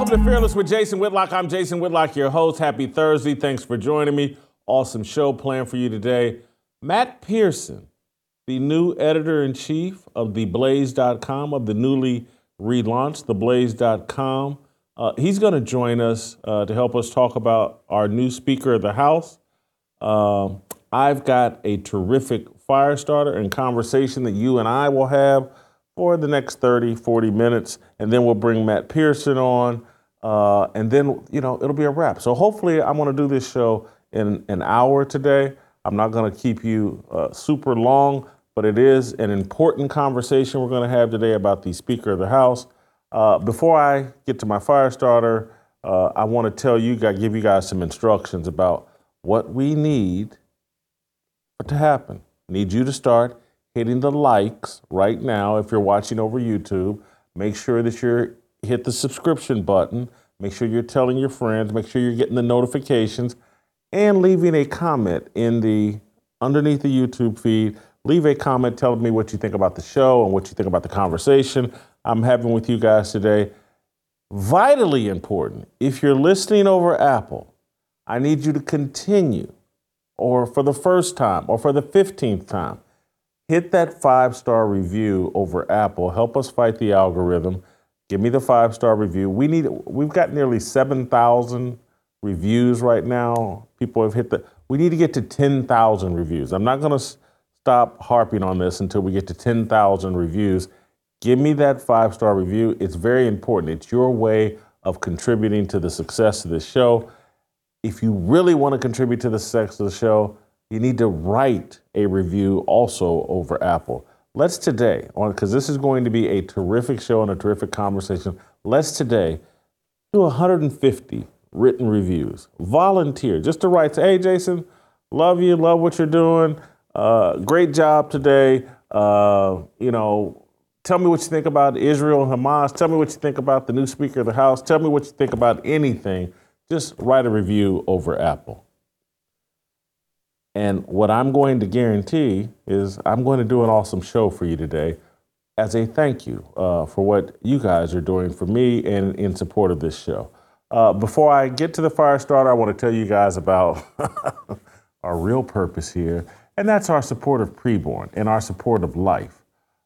Welcome to Fearless with Jason Whitlock. I'm Jason Whitlock, your host. Happy Thursday. Thanks for joining me. Awesome show planned for you today. Matt Peterson, the new editor in chief of theblaze.com, of the newly relaunched theblaze.com. Uh, he's going to join us uh, to help us talk about our new Speaker of the House. Uh, I've got a terrific fire starter and conversation that you and I will have for the next 30, 40 minutes, and then we'll bring Matt Peterson on, uh, and then, you know, it'll be a wrap. So hopefully I'm going to do this show in an hour today. I'm not going to keep you uh, super long, but it is an important conversation we're going to have today about the Speaker of the House. Uh, before I get to my fire starter, uh, I want to tell you, give you guys some instructions about what we need to happen. Need you to start hitting the likes right now if you're watching over YouTube. Make sure that you're hit the subscription button. Make sure you're telling your friends. Make sure you're getting the notifications and leaving a comment in the underneath the YouTube feed. Leave a comment telling me what you think about the show and what you think about the conversation I'm having with you guys today. Vitally important. If you're listening over Apple, I need you to continue, or for the first time, or for the 15th time, hit that five star review over Apple. Help us fight the algorithm. Give me the five star review. We need. We've got nearly seven thousand reviews right now. People have hit the. We need to get to ten thousand reviews. I'm not going to stop harping on this until we get to ten thousand reviews. Give me that five star review. It's very important. It's your way of contributing to the success of this show. If you really want to contribute to the success of the show, you need to write a review also over Apple. Let's today, because this is going to be a terrific show and a terrific conversation. Let's today do 150 written reviews. Volunteer just to write, hey, Jason, love you, love what you're doing. Uh, great job today. Uh, you know, tell me what you think about Israel and Hamas. Tell me what you think about the new Speaker of the House. Tell me what you think about anything. Just write a review over Apple. And what I'm going to guarantee is I'm going to do an awesome show for you today as a thank you uh, for what you guys are doing for me and in support of this show. Uh, before I get to the fire starter, I want to tell you guys about our real purpose here, and that's our support of preborn and our support of life.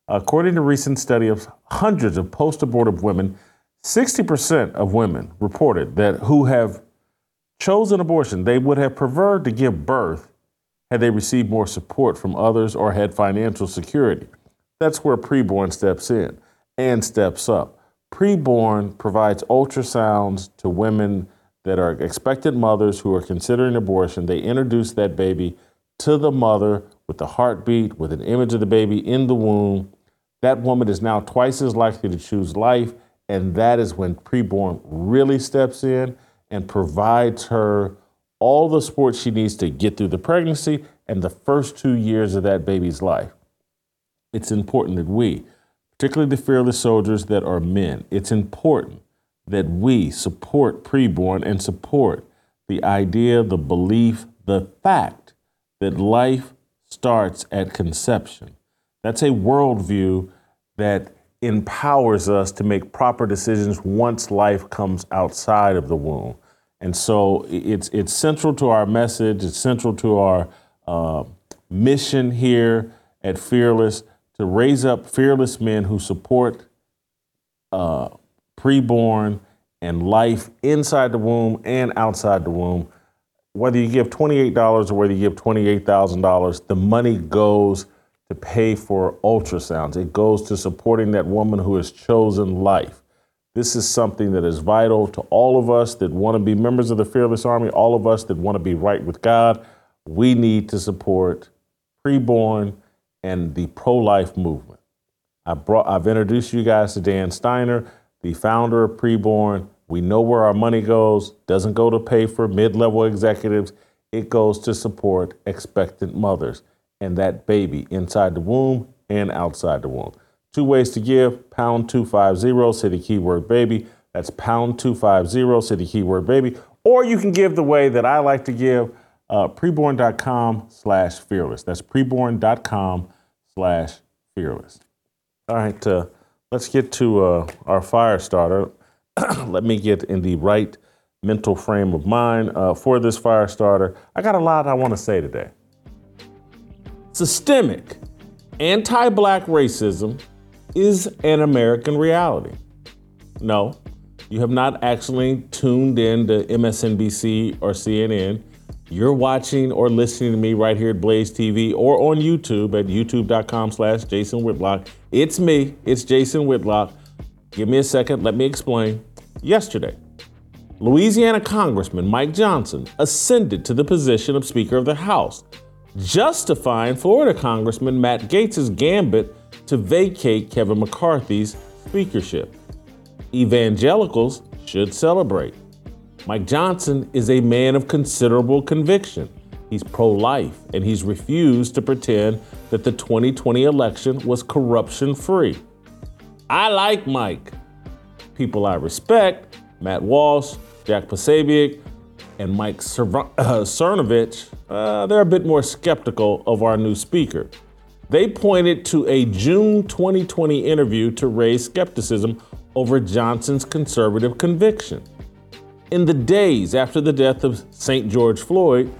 According to recent study of hundreds of post-abortive women, 60% of women reported that who have chosen abortion, they would have preferred to give birth had they received more support from others or had financial security. That's where preborn steps in and steps up. Preborn provides ultrasounds to women that are expected mothers who are considering abortion. They introduce that baby to the mother with the heartbeat, with an image of the baby in the womb. That woman is now twice as likely to choose life, and that is when preborn really steps in and provides her all the support she needs to get through the pregnancy and the first two years of that baby's life. It's important that we, particularly the fearless soldiers that are men, it's important that we support preborn and support the idea, the belief, the fact that life starts at conception. That's a worldview that empowers us to make proper decisions once life comes outside of the womb. And so it's, it's central to our message, it's central to our uh, mission here at Fearless to raise up fearless men who support uh, preborn and life inside the womb and outside the womb. Whether you give $28 or whether you give $28,000, the money goes to pay for ultrasounds. It goes to supporting that woman who has chosen life. This is something that is vital to all of us that want to be members of the Fearless Army, all of us that want to be right with God. We need to support preborn and the pro life movement. I brought, I've introduced you guys to Dan Steiner. the founder of Preborn. We know where our money goes. Doesn't go to pay for mid-level executives. It goes to support expectant mothers and that baby inside the womb and outside the womb. Two ways to give: pound two five zero, city keyword baby. That's pound two five zero, city keyword baby. Or you can give the way that I like to give uh, preborn.com slash fearless. That's preborn.com slash fearless. All right, uh, let's get to uh, our fire starter. Let me get in the right mental frame of mind uh, for this fire starter. I got a lot I want to say today. Systemic anti black racism is an American reality. No, you have not actually tuned in to MSNBC or CNN you're watching or listening to me right here at Blaze TV or on YouTube at youtube.com slash Jason Whitlock. It's me, it's Jason Whitlock. Give me a second, let me explain. Yesterday, Louisiana Congressman Mike Johnson ascended to the position of Speaker of the House, justifying Florida Congressman Matt Gaetz' gambit to vacate Kevin McCarthy's speakership. Evangelicals should celebrate. Mike Johnson is a man of considerable conviction. He's pro life, and he's refused to pretend that the 2020 election was corruption free. I like Mike. People I respect, Matt Walsh, Jack Posobiec, and Mike uh, Cernovich, uh, they're a bit more skeptical of our new speaker. They pointed to a June 2020 interview to raise skepticism over Johnson's conservative conviction. In the days after the death of St. George Floyd,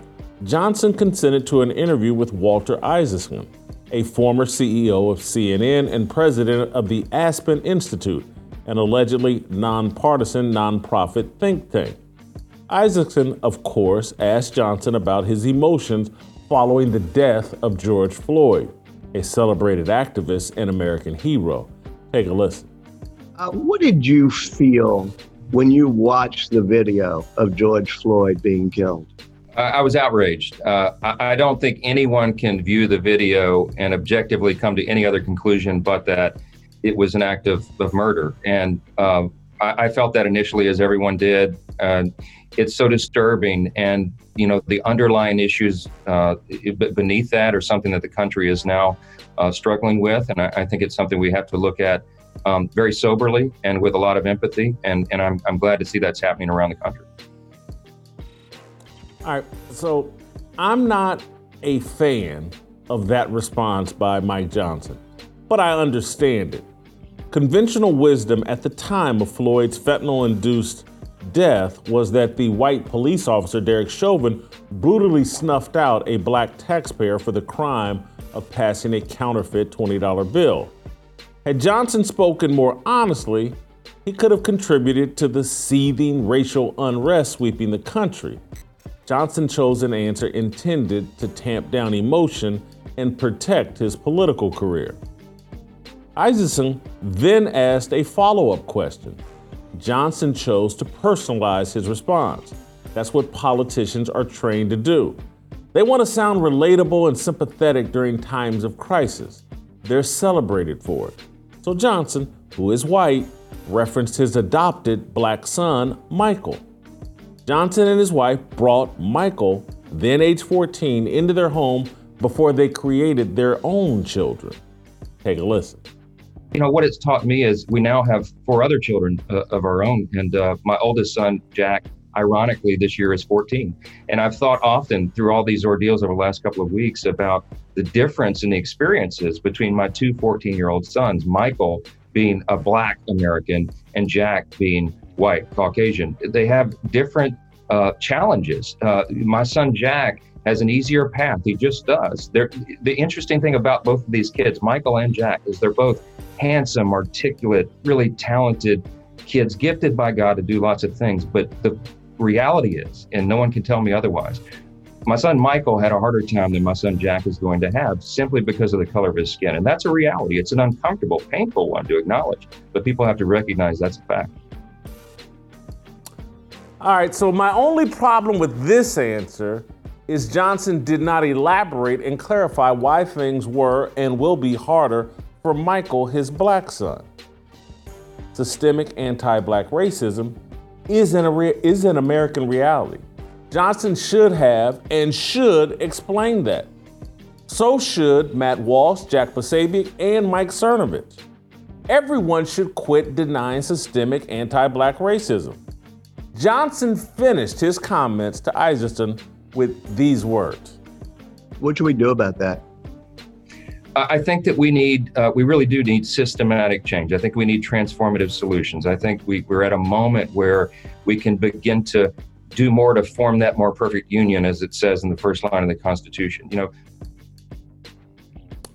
Johnson consented to an interview with Walter Isaacson, a former CEO of CNN and president of the Aspen Institute, an allegedly nonpartisan nonprofit think tank. Isaacson, of course, asked Johnson about his emotions following the death of George Floyd, a celebrated activist and American hero. Take a listen. Uh, what did you feel when you watched the video of George Floyd being killed? I was outraged. Uh, I don't think anyone can view the video and objectively come to any other conclusion but that it was an act of, of murder. And uh, I, I, felt that initially, as everyone did. Uh, it's so disturbing. And, you know, the underlying issues uh, beneath that are something that the country is now uh, struggling with. And I, I think it's something we have to look at um, very soberly and with a lot of empathy. And, and I'm, I'm glad to see that's happening around the country. All right. So I'm not a fan of that response by Mike Johnson, but I understand it. Conventional wisdom at the time of Floyd's fentanyl induced death was that the white police officer, Derek Chauvin, brutally snuffed out a black taxpayer for the crime of passing a counterfeit $20 bill. Had Johnson spoken more honestly, he could have contributed to the seething racial unrest sweeping the country. Johnson chose an answer intended to tamp down emotion and protect his political career. Isaacson then asked a follow up question. Johnson chose to personalize his response. That's what politicians are trained to do. They want to sound relatable and sympathetic during times of crisis. They're celebrated for it. So Johnson, who is white, referenced his adopted black son, Michael. Johnson and his wife brought Michael, then age 14, into their home before they created their own children. Take a listen. You know, what it's taught me is we now have four other children uh, of our own. And uh, my oldest son, Jack, ironically, this year is 14. And I've thought often through all these ordeals over the last couple of weeks about the difference in the experiences between my two 14 year old sons, Michael being a black American and Jack being white, Caucasian. They have different uh, challenges. Uh, my son, Jack, has an easier path. He just does. They're, the interesting thing about both of these kids, Michael and Jack, is they're both handsome, articulate, really talented kids, gifted by God to do lots of things. But the reality is, and no one can tell me otherwise, my son Michael had a harder time than my son Jack is going to have simply because of the color of his skin. And that's a reality. It's an uncomfortable, painful one to acknowledge, but people have to recognize that's a fact. All right, so my only problem with this answer is Johnson did not elaborate and clarify why things were and will be harder for Michael, his black son. systemic anti black racism is an, is an American reality. Johnson should have and should explain that. So should Matt Walsh, Jack Posobiec, and Mike Cernovich. Everyone should quit denying systemic anti black racism. Johnson finished his comments to Isaacson with these words What should we do about that? I think that we need, uh, we really do need systematic change. I think we need transformative solutions. I think we, we're at a moment where we can begin to do more to form that more perfect union, as it says in the first line of the Constitution. You know.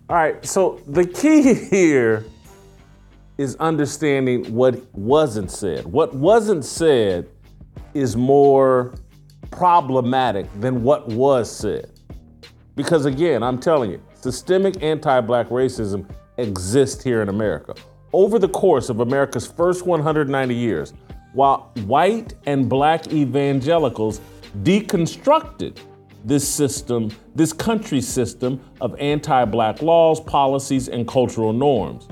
All right. So the key here is understanding what wasn't said. What wasn't said is more problematic than what was said. Because again, I'm telling you, systemic anti black racism exists here in America. Over the course of America's first 190 years, while white and black evangelicals deconstructed this system, this country system of anti black laws, policies, and cultural norms.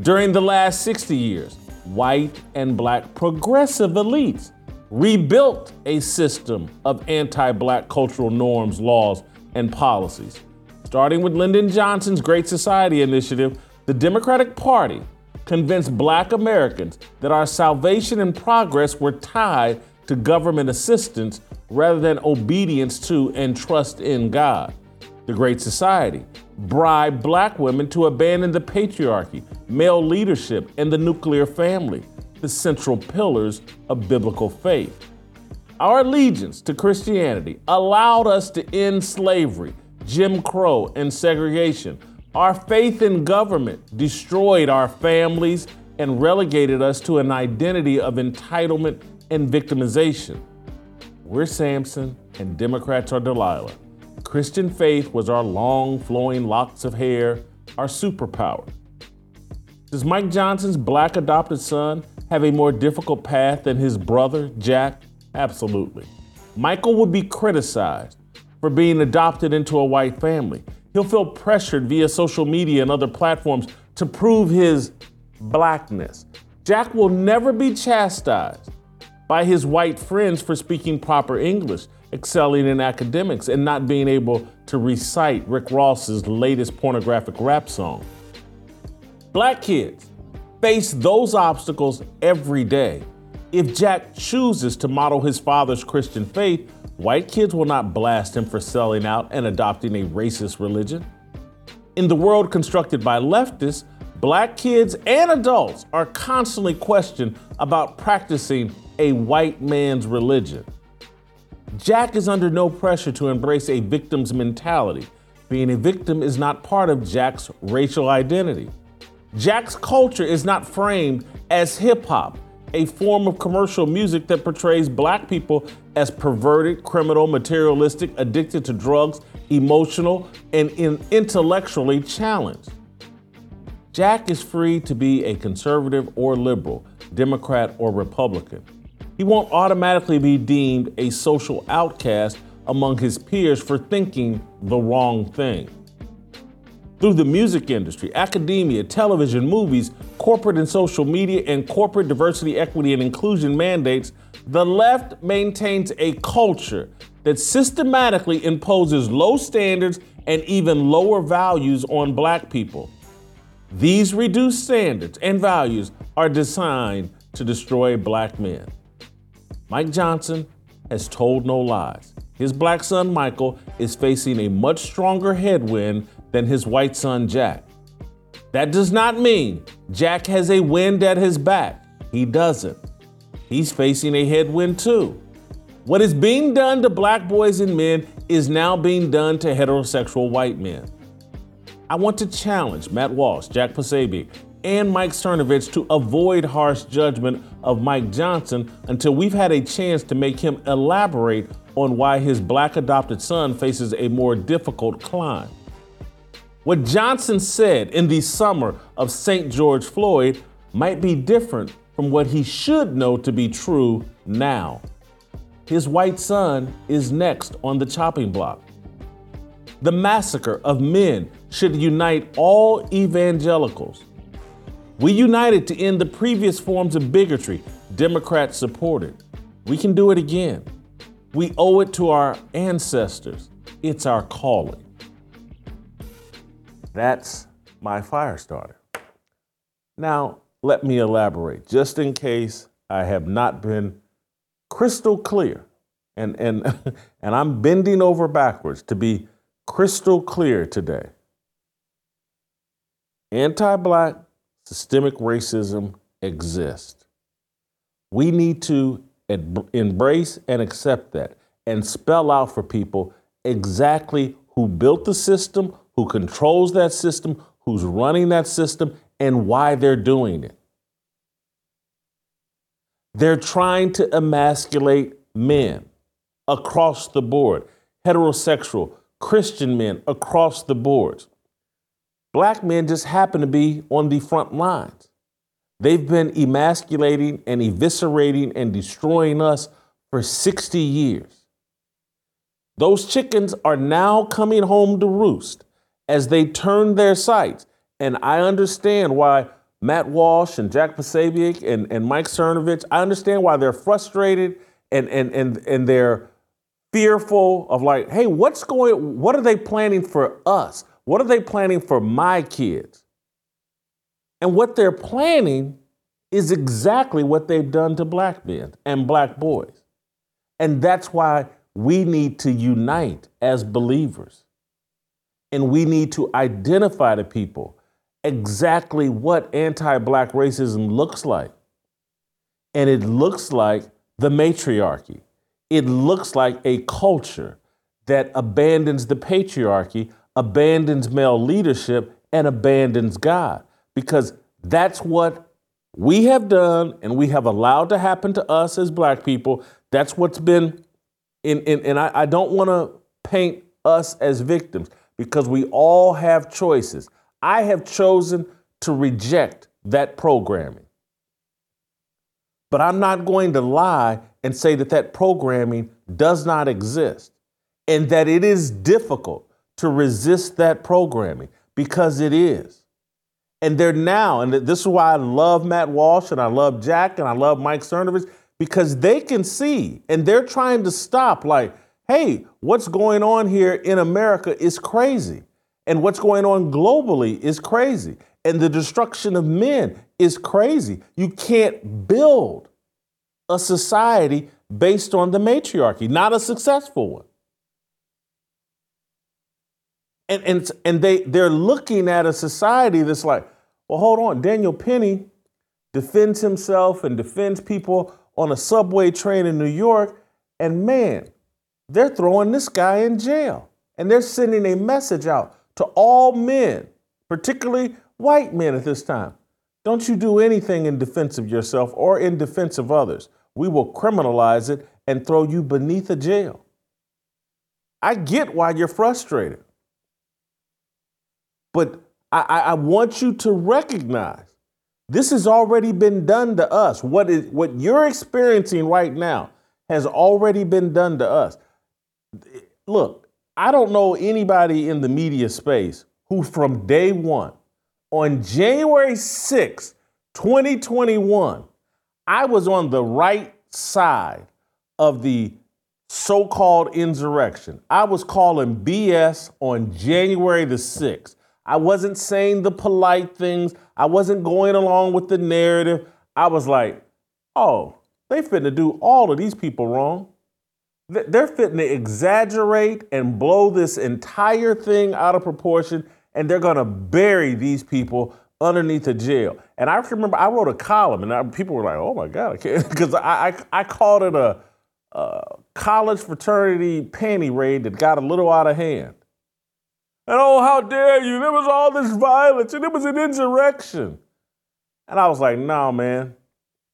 During the last 60 years, white and black progressive elites rebuilt a system of anti black cultural norms, laws, and policies. Starting with Lyndon Johnson's Great Society initiative, the Democratic Party convinced black Americans that our salvation and progress were tied to government assistance rather than obedience to and trust in God. The Great Society bribed black women to abandon the patriarchy, male leadership, and the nuclear family, the central pillars of biblical faith. Our allegiance to Christianity allowed us to end slavery, Jim Crow, and segregation our faith in government destroyed our families and relegated us to an identity of entitlement and victimization. We're Samson and Democrats are Delilah. Christian faith was our long flowing locks of hair, our superpower. Does Mike Johnson's black adopted son have a more difficult path than his brother, Jack? Absolutely. Michael would be criticized for being adopted into a white family. He'll feel pressured via social media and other platforms to prove his blackness. Jack will never be chastised by his white friends for speaking proper English, excelling in academics, and not being able to recite Rick Ross's latest pornographic rap song. Black kids face those obstacles every day. If Jack chooses to model his father's Christian faith, White kids will not blast him for selling out and adopting a racist religion. In the world constructed by leftists, black kids and adults are constantly questioned about practicing a white man's religion. Jack is under no pressure to embrace a victim's mentality. Being a victim is not part of Jack's racial identity. Jack's culture is not framed as hip hop, a form of commercial music that portrays black people as perverted, criminal, materialistic, addicted to drugs, emotional, and intellectually challenged. Jack is free to be a conservative or liberal, Democrat or Republican. He won't automatically be deemed a social outcast among his peers for thinking the wrong thing. Through the music industry, academia, television, movies, corporate and social media, and corporate diversity, equity, and inclusion mandates, the left maintains a culture that systematically imposes low standards and even lower values on black people. These reduced standards and values are designed to destroy black men. Mike Johnson has told no lies. His black son Michael is facing a much stronger headwind than his white son Jack. That does not mean Jack has a wind at his back. He doesn't. He's facing a headwind too. What is being done to black boys and men is now being done to heterosexual white men. I want to challenge Matt Walsh, Jack Posobiec, and Mike Cernovich to avoid harsh judgment of Mike Johnson until we've had a chance to make him elaborate on why his black adopted son faces a more difficult climb. What Johnson said in the summer of St. George Floyd might be different from what he should know to be true now. His white son is next on the chopping block. The massacre of men should unite all evangelicals. We united to end the previous forms of bigotry Democrats supported. We can do it again. We owe it to our ancestors. It's our calling. That's my fire starter. Now, let me elaborate, just in case I have not been crystal clear. And, and, and I'm bending over backwards to be crystal clear today. Anti black systemic racism exists. We need to embrace and accept that and spell out for people exactly who built the system, who controls that system, who's running that system, and why they're doing it. They're trying to emasculate men across the board, heterosexual, Christian men across the board. Black men just happen to be on the front lines. They've been emasculating and eviscerating and destroying us for 60 years. Those chickens are now coming home to roost as they turn their sights. And I understand why Matt Walsh and Jack Posobiec and, and Mike Cernovich, I understand why they're frustrated and, and, and, and they're fearful of like, hey, what's going, what are they planning for us? What are they planning for my kids? And what they're planning is exactly what they've done to black men and black boys. And that's why we need to unite as believers. And we need to identify to people exactly what anti black racism looks like. And it looks like the matriarchy. It looks like a culture that abandons the patriarchy, abandons male leadership, and abandons God. Because that's what we have done and we have allowed to happen to us as black people. That's what's been in, in and I, I don't want to paint us as victims because we all have choices. I have chosen to reject that programming. But I'm not going to lie and say that that programming does not exist and that it is difficult to resist that programming because it is. And they're now, and this is why I love Matt Walsh and I love Jack and I love Mike Cernovich because they can see and they're trying to stop, like, hey, what's going on here in America is crazy. And what's going on globally is crazy. And the destruction of men is crazy. You can't build a society based on the matriarchy, not a successful one. And, and, and they, they're looking at a society that's like, well, hold on, Daniel Penny defends himself and defends people on a subway train in New York, and man, they're throwing this guy in jail. And they're sending a message out to all men, particularly white men at this time. Don't you do anything in defense of yourself or in defense of others. We will criminalize it and throw you beneath a jail. I get why you're frustrated. But I, I, want you to recognize this has already been done to us. What is what you're experiencing right now has already been done to us. Look, I don't know anybody in the media space who from day one, on January 6, 2021, I was on the right side of the so called insurrection. I was calling BS on January the 6th. I wasn't saying the polite things. I wasn't going along with the narrative. I was like, oh, they finna do all of these people wrong. They're fitting to exaggerate and blow this entire thing out of proportion, and they're gonna bury these people underneath a jail. And I remember I wrote a column, and I, people were like, "Oh my god," okay." because I, I, I called it a, a college fraternity panty raid that got a little out of hand. And oh, how dare you? There was all this violence and it was an insurrection. And I was like, no, man,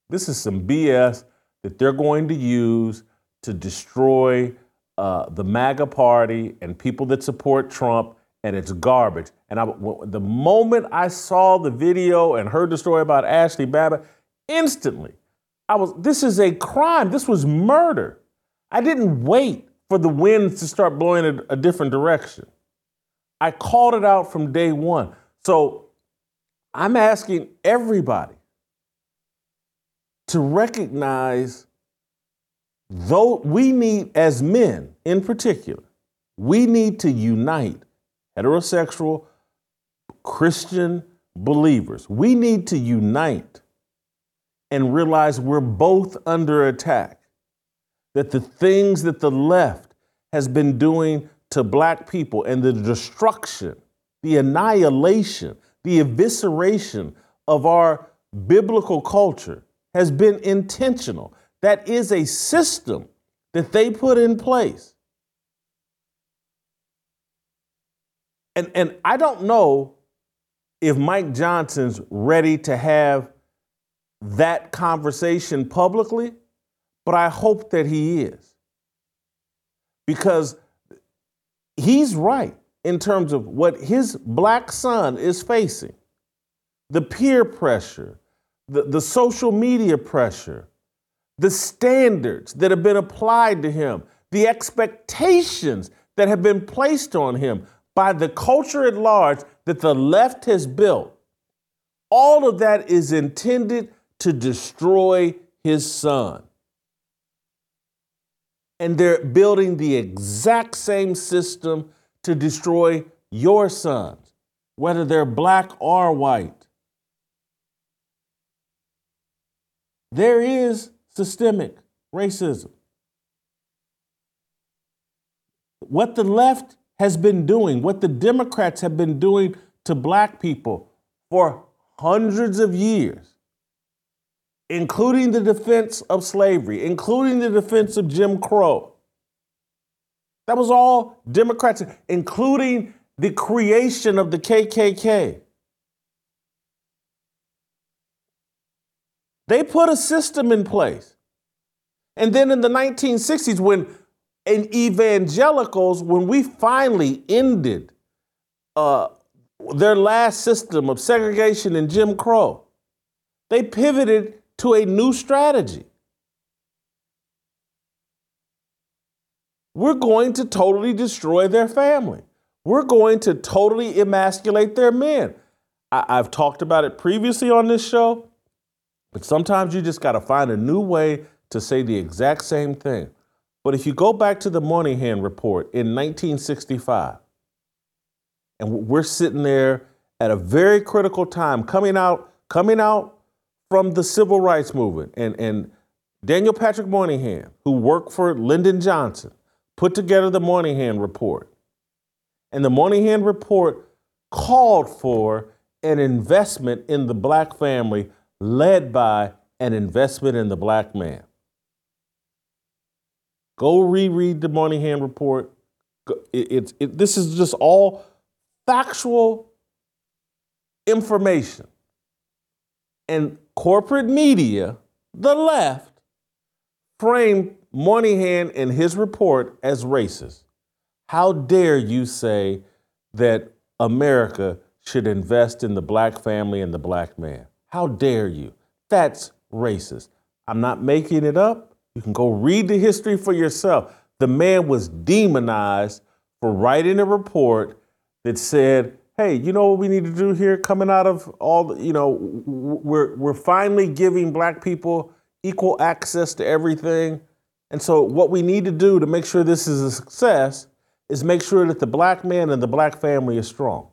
this is some BS that they're going to use to destroy uh, the MAGA party and people that support Trump, and it's garbage. And I, the moment I saw the video and heard the story about Ashli Babbitt, instantly, I was, this is a crime. This was murder. I didn't wait for the winds to start blowing a, a different direction. I called it out from day one. So I'm asking everybody to recognize though we need as men in particular we need to unite heterosexual christian believers we need to unite and realize we're both under attack that the things that the left has been doing to black people and the destruction the annihilation the evisceration of our biblical culture has been intentional. That is a system that they put in place. And, and I don't know if Mike Johnson's ready to have that conversation publicly, but I hope that he is. Because he's right in terms of what his black son is facing the peer pressure, the, the social media pressure, the standards that have been applied to him, the expectations that have been placed on him by the culture at large that the left has built. All of that is intended to destroy his son. And they're building the exact same system to destroy your sons, whether they're black or white. There is systemic racism. What the left has been doing, what the Democrats have been doing to black people for hundreds of years, including the defense of slavery, including the defense of Jim Crow. That was all Democrats, including the creation of the KKK. They put a system in place. And then in the 1960s, when in evangelicals, when we finally ended uh, their last system of segregation and Jim Crow, they pivoted to a new strategy. We're going to totally destroy their family. We're going to totally emasculate their men. I- have talked about it previously on this show. But sometimes you just got to find a new way to say the exact same thing. But if you go back to the Moynihan report in 1965, and we're sitting there at a very critical time, coming out, coming out from the civil rights movement, and, and Daniel Patrick Moynihan, who worked for Lyndon Johnson, put together the Moynihan report. And the Moynihan report called for an investment in the black family led by an investment in the black man. Go reread the Moynihan report. It, it, it, this is just all factual information. And corporate media, the left, framed Moynihan and his report as racist. How dare you say that America should invest in the black family and the black man? How dare you? That's racist. I'm not making it up. You can go read the history for yourself. The man was demonized for writing a report that said, hey, you know what we need to do here coming out of all the, you know, we're, we're finally giving black people equal access to everything. And so, what we need to do to make sure this is a success is make sure that the black man and the black family is strong.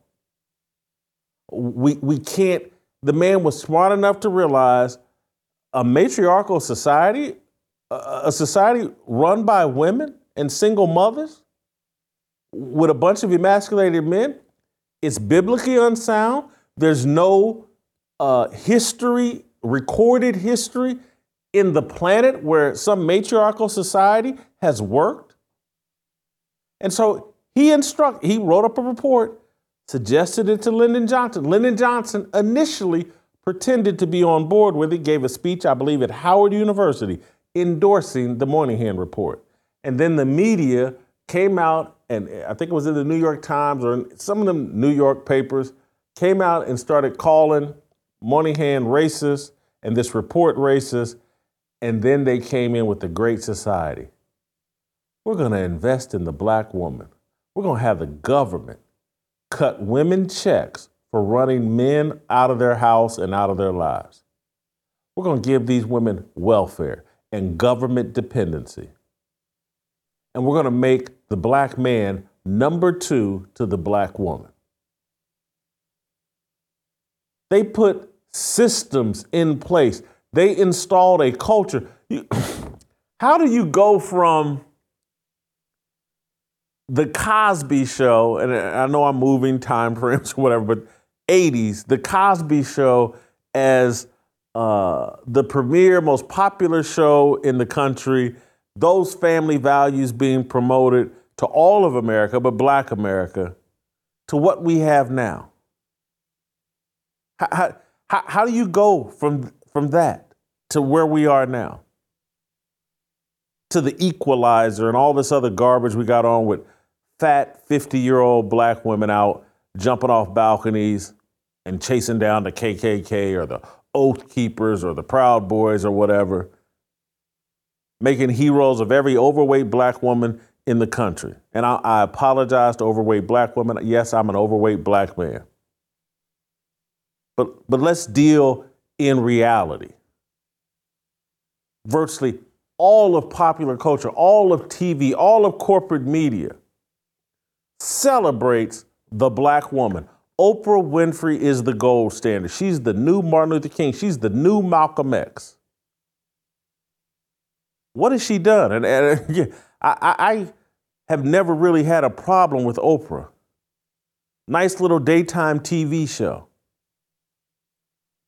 We, we can't the man was smart enough to realize a matriarchal society, a society run by women and single mothers with a bunch of emasculated men, it's biblically unsound. There's no uh, history, recorded history in the planet where some matriarchal society has worked. And so he instruct, he wrote up a report suggested it to Lyndon Johnson. Lyndon Johnson initially pretended to be on board with it, gave a speech, I believe, at Howard University endorsing the Moynihan report. And then the media came out, and I think it was in the New York Times or some of the New York papers, came out and started calling Moynihan racist and this report racist. And then they came in with the Great Society. We're going to invest in the black woman. We're going to have the government cut women checks for running men out of their house and out of their lives. We're going to give these women welfare and government dependency. And we're going to make the black man number two to the black woman. They put systems in place, they installed a culture. How do you go from the Cosby Show, and I know I'm moving time frames or whatever, but 80s, the Cosby Show as uh, the premier, most popular show in the country, those family values being promoted to all of America, but black America, to what we have now. How, how, how do you go from, from that to where we are now? To the equalizer and all this other garbage we got on with fat 50 year old black women out jumping off balconies and chasing down the KKK or the Oath Keepers or the Proud Boys or whatever, making heroes of every overweight black woman in the country. And I, I apologize to overweight black women. Yes, I'm an overweight black man. But, but let's deal in reality. Virtually all of popular culture, all of TV, all of corporate media celebrates the black woman. Oprah Winfrey is the gold standard. She's the new Martin Luther King. She's the new Malcolm X. What has she done? And, and I, I have never really had a problem with Oprah. Nice little daytime TV show.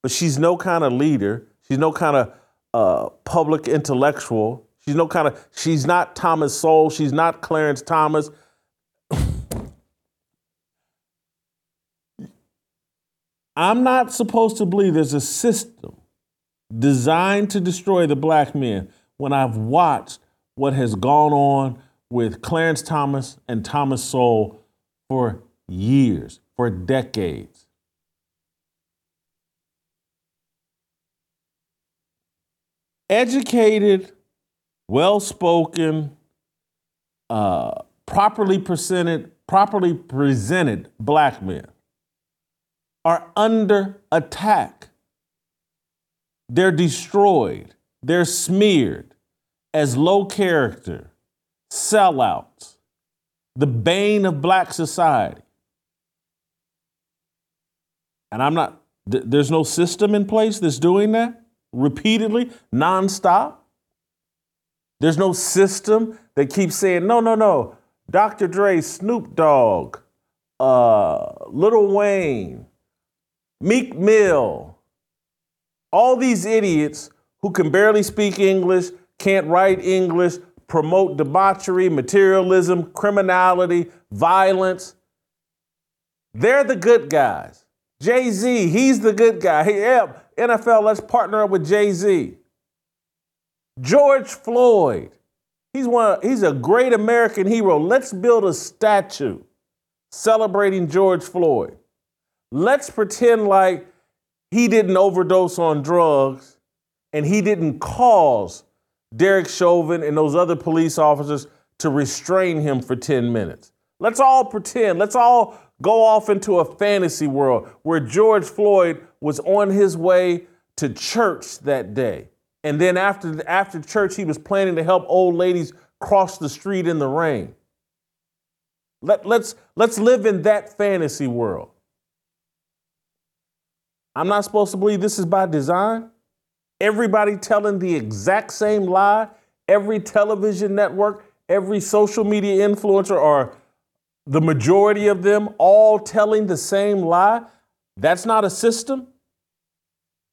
But she's no kind of leader. She's no kind of uh, public intellectual. She's no kind of, she's not Thomas Sowell. She's not Clarence Thomas. I'm not supposed to believe there's a system designed to destroy the black men when I've watched what has gone on with Clarence Thomas and Thomas Sowell for years, for decades. Educated, well spoken, uh, properly presented, properly presented black men are under attack. They're destroyed, they're smeared as low character, sellouts, the bane of black society. And I'm not, th- there's no system in place that's doing that repeatedly, nonstop. There's no system that keeps saying, no, no, no, Dr. Dre, Snoop Dogg, uh, Lil Wayne, Meek Mill, all these idiots who can barely speak English, can't write English, promote debauchery, materialism, criminality, violence. They're the good guys. Jay Z, he's the good guy. Hey, yeah, NFL, let's partner up with Jay Z. George Floyd, he's one. Of, he's a great American hero. Let's build a statue celebrating George Floyd. Let's pretend like he didn't overdose on drugs and he didn't cause Derek Chauvin and those other police officers to restrain him for 10 minutes. Let's all pretend, let's all go off into a fantasy world where George Floyd was on his way to church that day. And then after, after church, he was planning to help old ladies cross the street in the rain. Let, let's, let's live in that fantasy world. I'm not supposed to believe this is by design. Everybody telling the exact same lie, every television network, every social media influencer, or the majority of them all telling the same lie. That's not a system.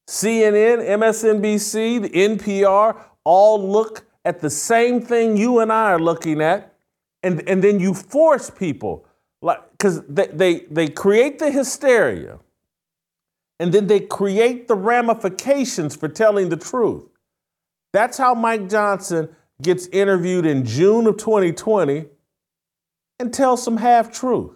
CNN, MSNBC, the NPR all look at the same thing you and I are looking at, and, and then you force people, like, because they, they, they create the hysteria and then they create the ramifications for telling the truth. That's how Mike Johnson gets interviewed in June of 2020 and tells some half truth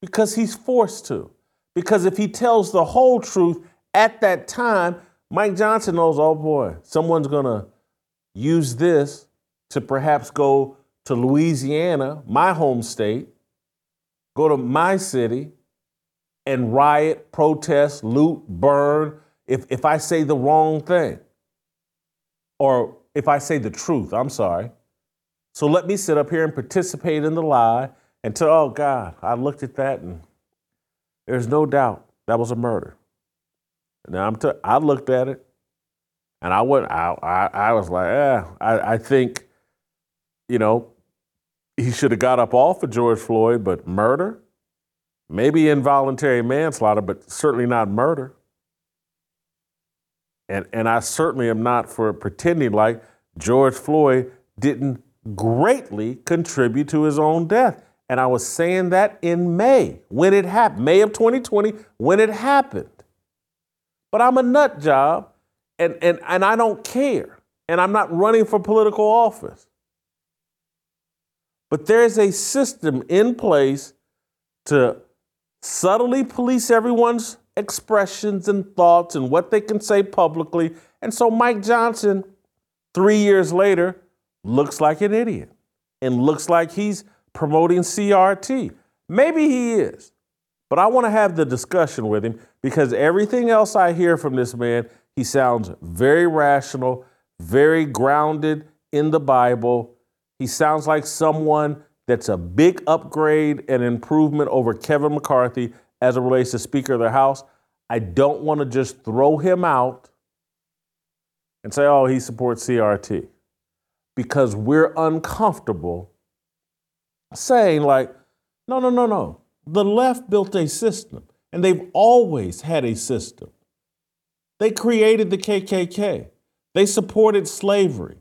because he's forced to. Because if he tells the whole truth at that time, Mike Johnson knows, oh boy, someone's going to use this to perhaps go to Louisiana, my home state, go to my city, and riot, protest, loot, burn if, if I say the wrong thing or if I say the truth. I'm sorry. So let me sit up here and participate in the lie and tell, oh God, I looked at that and there's no doubt that was a murder. Now I'm t- I looked at it and I went I, I, I was like, yeah, I, I think, you know, he should have got up off of George Floyd, but murder? Maybe involuntary manslaughter, but certainly not murder. And, and I certainly am not for pretending like George Floyd didn't greatly contribute to his own death. And I was saying that in May when it happened, May of 2020, when it happened. But I'm a nut job and, and, and I don't care. And I'm not running for political office. But there's a system in place to subtly police everyone's expressions and thoughts and what they can say publicly. And so Mike Johnson, three years later, looks like an idiot and looks like he's promoting CRT. Maybe he is, but I want to have the discussion with him because everything else I hear from this man, he sounds very rational, very grounded in the Bible. He sounds like someone that's a big upgrade and improvement over Kevin McCarthy as it relates to Speaker of the House. I don't want to just throw him out and say, oh, he supports CRT because we're uncomfortable saying, like, no, no, no, no. The left built a system, and they've always had a system. They created the KKK, they supported slavery,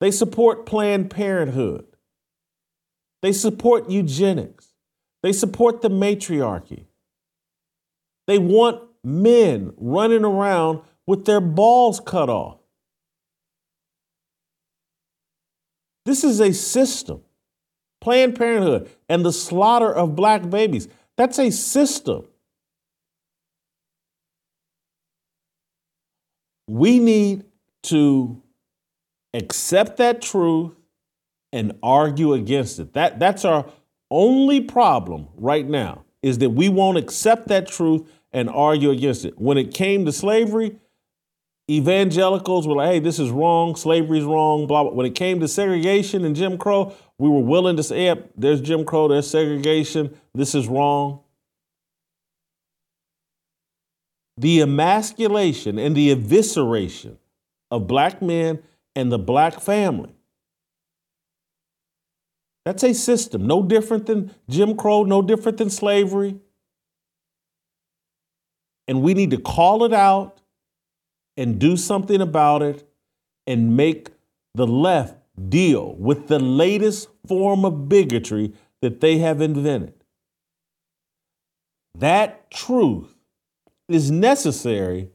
they support Planned Parenthood, they support eugenics, they support the matriarchy. They want men running around with their balls cut off. This is a system. Planned Parenthood and the slaughter of black babies. That's a system. We need to accept that truth and argue against it. That, that's our only problem right now is that we won't accept that truth and argue against it. When it came to slavery, evangelicals were like, hey, this is wrong, slavery's wrong, blah, blah. When it came to segregation and Jim Crow, we were willing to say, yep, there's Jim Crow, there's segregation, this is wrong. The emasculation and the evisceration of black men and the black family. That's a system, no different than Jim Crow, no different than slavery. And we need to call it out and do something about it and make the left deal with the latest form of bigotry that they have invented. That truth is necessary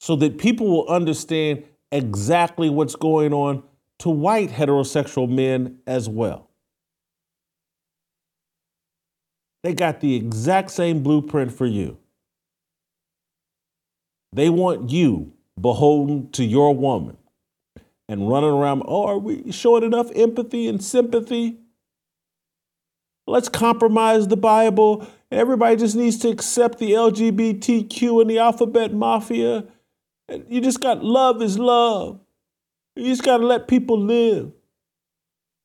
so that people will understand exactly what's going on to white heterosexual men as well. They got the exact same blueprint for you. They want you beholden to your woman and running around, oh, are we showing enough empathy and sympathy? Let's compromise the Bible. Everybody just needs to accept the LGBTQ and the alphabet mafia. You just got love is love. You just got to let people live.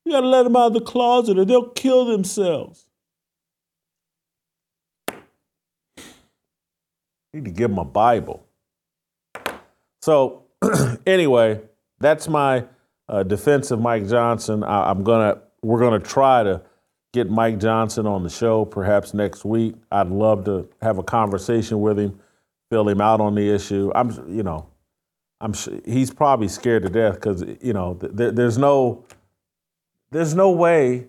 You got to let them out of the closet or they'll kill themselves. Need to give them a Bible. So anyway, that's my uh, defense of Mike Johnson. I, I'm gonna we're gonna try to get Mike Johnson on the show perhaps next week. I'd love to have a conversation with him, fill him out on the issue. I'm you know, I'm he's probably scared to death because you know th- there's no there's no way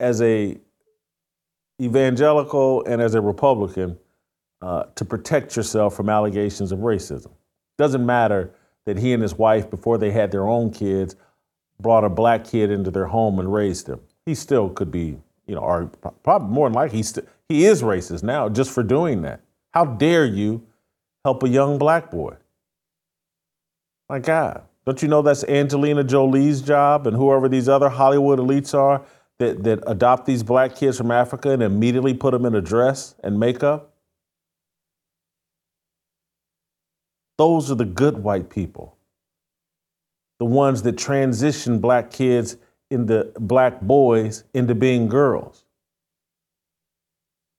as a evangelical and as a Republican uh, to protect yourself from allegations of racism. Doesn't matter that he and his wife, before they had their own kids, brought a black kid into their home and raised him. He still could be, you know, or probably more than likely, he's st- he is racist now just for doing that. How dare you help a young black boy? My God, don't you know that's Angelina Jolie's job and whoever these other Hollywood elites are? that, that adopt these black kids from Africa and immediately put them in a dress and makeup. Those are the good white people. The ones that transition black kids into black boys into being girls.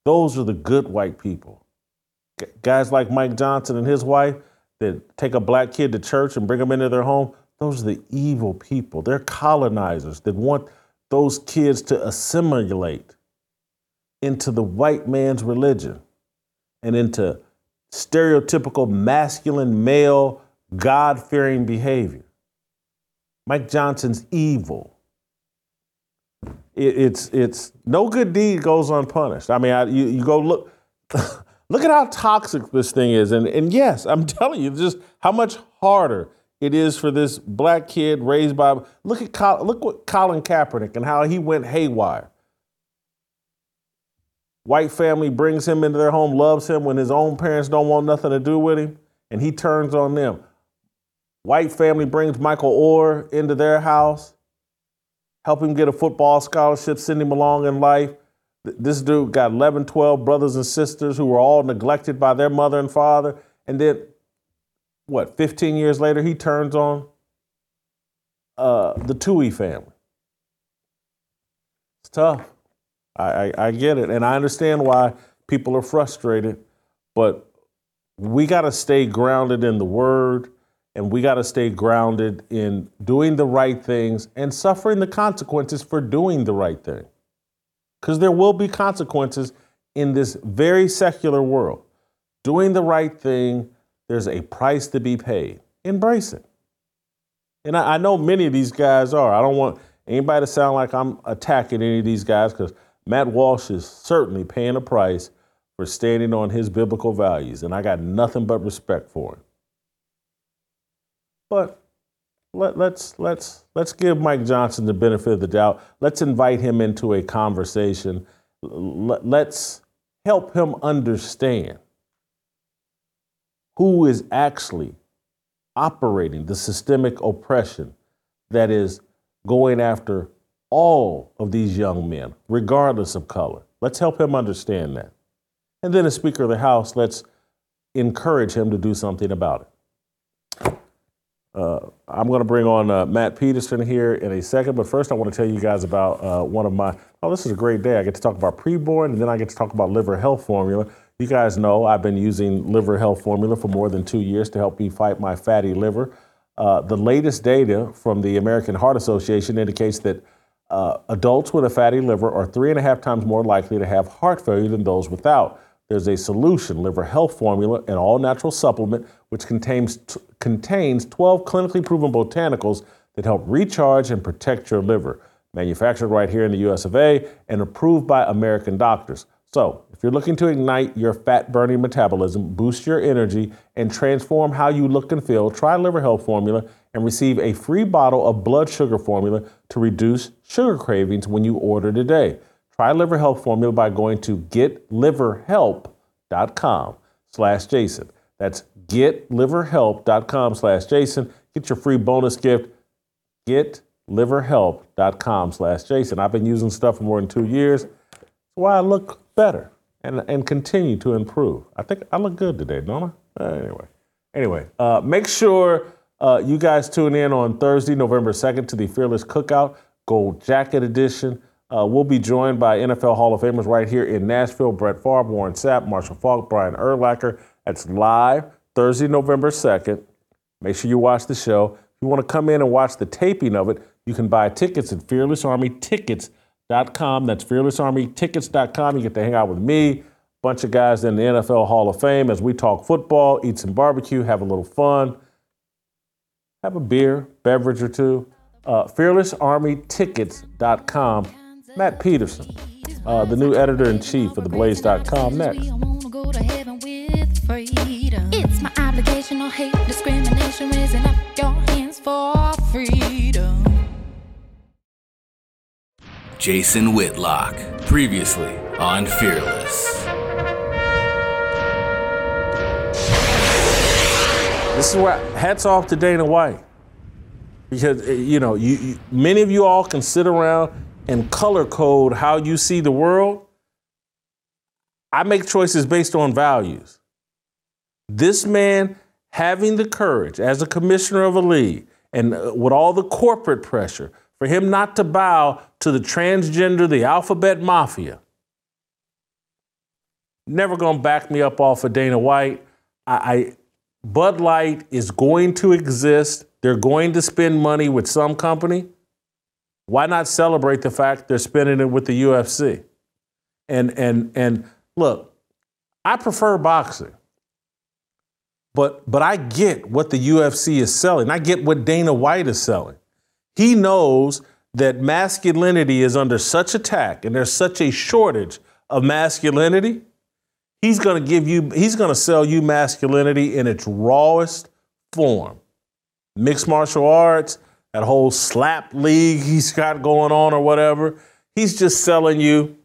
Those are the good white people. Guys like Mike Johnson and his wife that take a black kid to church and bring them into their home, those are the evil people. They're colonizers that want those kids to assimilate into the white man's religion and into stereotypical masculine male God fearing behavior. Mike Johnson's evil. It, it's it's no good deed goes unpunished. I mean, I, you you go look look at how toxic this thing is, and and yes, I'm telling you, just how much harder it is for this black kid raised by. Look at look what Colin Kaepernick and how he went haywire. White family brings him into their home, loves him when his own parents don't want nothing to do with him, and he turns on them. White family brings Michael Oher into their house, help him get a football scholarship, send him along in life. This dude got 11, 12 brothers and sisters who were all neglected by their mother and father. And then, what, 15 years later, he turns on uh, the Tuohy family. It's tough. I, I, I get it. And I understand why people are frustrated, but we got to stay grounded in the word and we got to stay grounded in doing the right things and suffering the consequences for doing the right thing. Because there will be consequences in this very secular world. Doing the right thing, there's a price to be paid. Embrace it. And I, I know many of these guys are. I don't want anybody to sound like I'm attacking any of these guys because Matt Walsh is certainly paying a price for standing on his biblical values, and I got nothing but respect for him. But let, let's let's let's give Mike Johnson the benefit of the doubt. Let's invite him into a conversation. Let's help him understand who is actually operating the systemic oppression that is going after all of these young men, regardless of color. Let's help him understand that. And then, as Speaker of the House, let's encourage him to do something about it. Uh, I'm going to bring on uh, Matt Peterson here in a second, but first I want to tell you guys about uh, one of my. Oh, this is a great day. I get to talk about preborn, and then I get to talk about liver health formula. You guys know I've been using liver health formula for more than two years to help me fight my fatty liver. Uh, the latest data from the American Heart Association indicates that uh, adults with a fatty liver are three and a half times more likely to have heart failure than those without. There's a solution, liver health formula, an all natural supplement, which contains, t- contains 12 clinically proven botanicals that help recharge and protect your liver. Manufactured right here in the US of A and approved by American doctors. So, you're looking to ignite your fat burning metabolism, boost your energy, and transform how you look and feel, try Liver Health Formula and receive a free bottle of blood sugar formula to reduce sugar cravings when you order today. Try Liver Health Formula by going to getliverhelp.com slash Jason. That's getliverhelp.com slash Jason. Get your free bonus gift, getliverhelp.com slash Jason. I've been using stuff for more than two years. That's why I look better and, and continue to improve. I think I look good today, don't I? Uh, anyway, anyway, uh, make sure uh, you guys tune in on Thursday, November 2nd to the Fearless Cookout Gold Jacket Edition. Uh, we'll be joined by NFL Hall of Famers right here in Nashville Brett Favre, Warren Sapp, Marshall Faulk, Brian Urlacher. That's live Thursday, November 2nd. Make sure you watch the show. If you want to come in and watch the taping of it, you can buy tickets at fearlessarmytickets.com. That's fearlessarmytickets.com. You get to hang out with me, bunch of guys in the NFL Hall of Fame as we talk football, eat some barbecue, have a little fun, have a beer, beverage or two. Uh, fearlessarmytickets.com Matt Peterson, uh, the new editor in chief of theblaze.com, next. It's my obligation, no hate, discrimination, raising up your hands for freedom. Jason Whitlock, previously on Fearless. This is where hats off to Dana White. Because, eh, you know, you, you, many of you all can sit around and color code how you see the world, I make choices based on values. This man having the courage as a commissioner of a league and uh, with all the corporate pressure for him not to bow to the transgender, the alphabet mafia. Never gonna back me up off of Dana White. I, I Bud Light is going to exist. They're going to spend money with some company. Why not celebrate the fact they're spending it with the UFC? And and and look, I prefer boxing. But but I get what the UFC is selling. I get what Dana White is selling. He knows that masculinity is under such attack and there's such a shortage of masculinity. He's going to give you he's going to sell you masculinity in its rawest form. Mixed martial arts, that whole slap league he's got going on or whatever. He's just selling you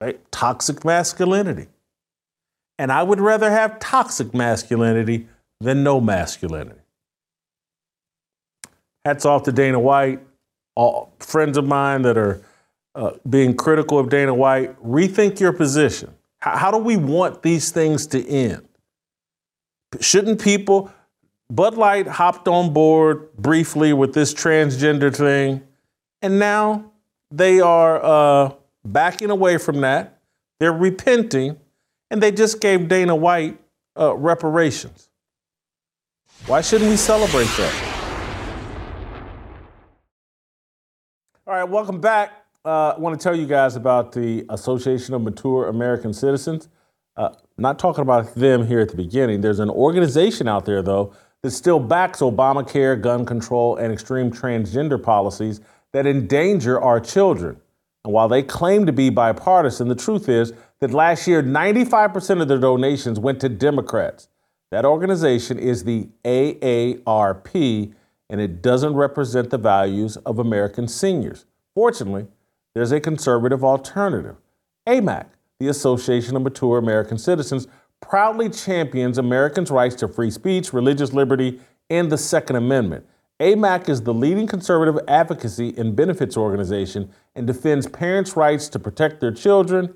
right, toxic masculinity. And I would rather have toxic masculinity than no masculinity. Hats off to Dana White. All friends of mine that are uh, being critical of Dana White, rethink your position. How, how do we want these things to end? Shouldn't people? Bud Light hopped on board briefly with this transgender thing, and now they are uh, backing away from that. They're repenting and they just gave Dana White uh, reparations. Why shouldn't we celebrate that? All right, welcome back. Uh, I want to tell you guys about the Association of Mature American Citizens. Uh, not talking about them here at the beginning. There's an organization out there, though, that still backs Obamacare, gun control, and extreme transgender policies that endanger our children. And while they claim to be bipartisan, the truth is that last year 95% of their donations went to Democrats. That organization is the AARP, and it doesn't represent the values of American seniors. Fortunately, there's a conservative alternative. AMAC, the Association of Mature American Citizens, proudly champions Americans' rights to free speech, religious liberty, and the Second Amendment. AMAC is the leading conservative advocacy and benefits organization and defends parents' rights to protect their children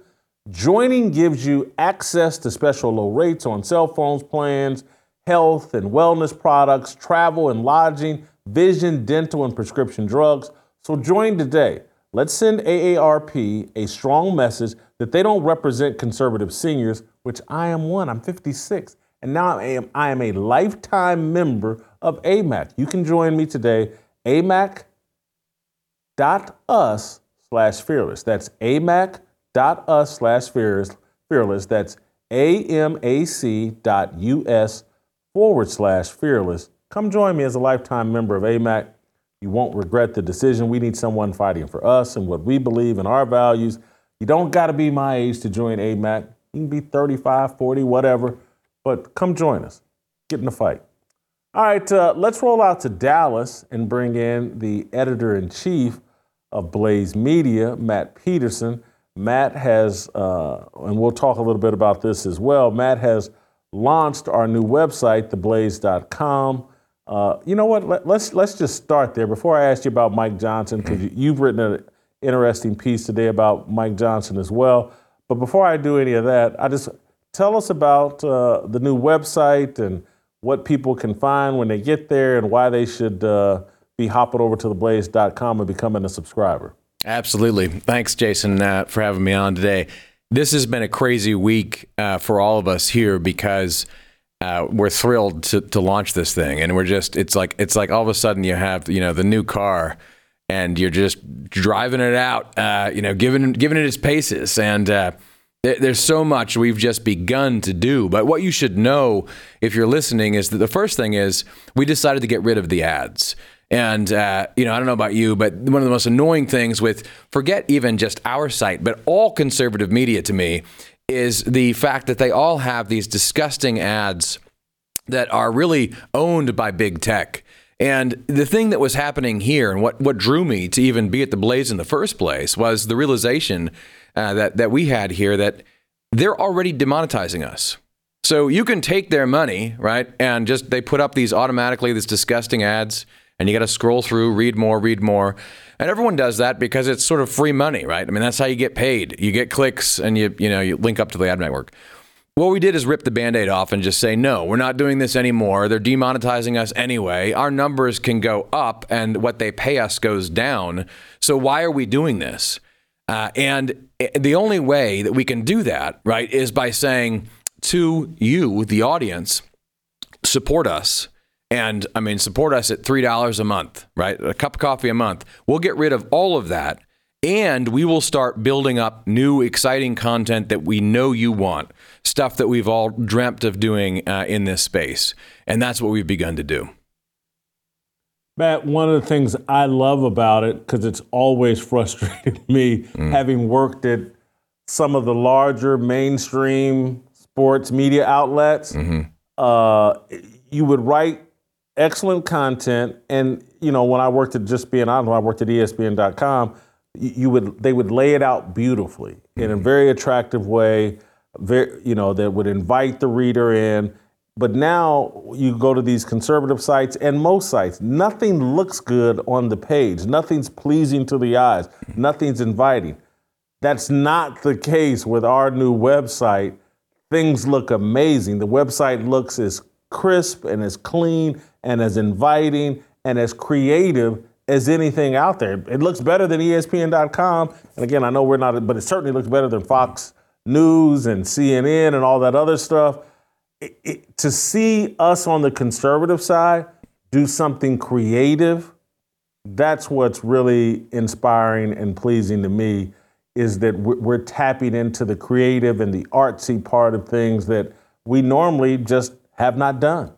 Joining gives you access to special low rates on cell phones plans, health and wellness products, travel and lodging, vision, dental, and prescription drugs. So join today. Let's send AARP a strong message that they don't represent conservative seniors, which I am one. I'm 56. And now I am, I am a lifetime member of AMAC. You can join me today, amac.us slash fearless. That's amac.us slash fearless. That's amac dot us forward slash fearless. Come join me as a lifetime member of AMAC. You won't regret the decision. We need someone fighting for us and what we believe in our values. You don't got to be my age to join AMAC. You can be 35, 40, whatever, but come join us. Get in the fight. All right, uh, let's roll out to Dallas and bring in the editor in chief of Blaze Media, Matt Peterson. Matt has, uh, and we'll talk a little bit about this as well. Matt has launched our new website, theblaze.com. Uh, you know what? Let, us let's, let's just start there. Before I ask you about Mike Johnson, because you've written an interesting piece today about Mike Johnson as well. But before I do any of that, I just tell us about uh, the new website and what people can find when they get there, and why they should uh, be hopping over to theblaze.com and becoming a subscriber. Absolutely. Thanks, Jason, uh, for having me on today. This has been a crazy week uh, for all of us here because uh, we're thrilled to, to launch this thing, and we're just it's like it's like all of a sudden you have you know the new car, and you're just driving it out, uh, you know, giving giving it its paces, and uh, there's so much we've just begun to do. But what you should know if you're listening is that the first thing is we decided to get rid of the ads. And, uh, you know, I don't know about you, but one of the most annoying things with, forget even just our site, but all conservative media to me is the fact that they all have these disgusting ads that are really owned by big tech. And the thing that was happening here and what, what drew me to even be at the Blaze in the first place was the realization uh, that, that we had here that they're already demonetizing us. So you can take their money, right? And just they put up these automatically, these disgusting ads and you got to scroll through, read more, read more. And everyone does that because it's sort of free money, right? I mean, that's how you get paid. You get clicks and you, you know, you link up to the ad network. What we did is rip the band aid off and just say, no, we're not doing this anymore. They're demonetizing us anyway. Our numbers can go up and what they pay us goes down. So why are we doing this? Uh, and the only way that we can do that, right, is by saying to you, the audience, support us. And I mean, support us at $3 a month, right? A cup of coffee a month. We'll get rid of all of that and we will start building up new, exciting content that we know you want, stuff that we've all dreamt of doing uh, in this space. And that's what we've begun to do. Matt, one of the things I love about it, because it's always frustrated me, mm. having worked at some of the larger mainstream sports media outlets, mm-hmm. uh, you would write excellent content. And, you know, when I worked at Just Being Honest, I worked at ESPN.com you would they would lay it out beautifully in a mm-hmm. very attractive way, very you know that would invite the reader in. But now you go to these conservative sites and most sites, nothing looks good on the page. Nothing's pleasing to the eyes. Mm-hmm. Nothing's inviting. That's not the case with our new website. Things look amazing. The website looks as crisp and as clean and as inviting and as creative as anything out there. It looks better than ESPN.com. And again, I know we're not, but it certainly looks better than Fox News and CNN and all that other stuff. It, it, to see us on the conservative side do something creative, that's what's really inspiring and pleasing to me is that we're tapping into the creative and the artsy part of things that we normally just have not done.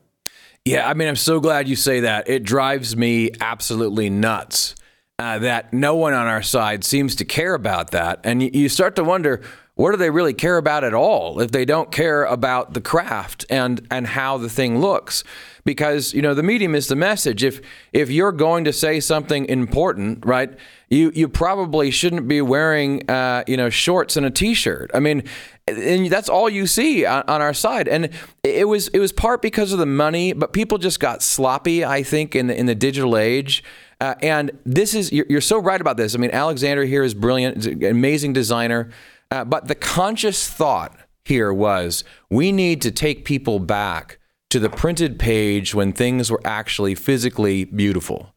Yeah, I mean, I'm so glad you say that. It drives me absolutely nuts uh, that no one on our side seems to care about that. And you, you start to wonder, what do they really care about at all if they don't care about the craft and and how the thing looks because you know the medium is the message if if you're going to say something important right you you probably shouldn't be wearing uh, you know shorts and a t-shirt i mean and that's all you see on, our side. And it was it was part because of the money, but people just got sloppy. I think in the in the digital age. Uh, and this is you're, you're, so right about this. I mean, Alexander here is brilliant, an amazing designer. Uh, but the conscious thought here was we need to take people back to the printed page when things were actually physically beautiful.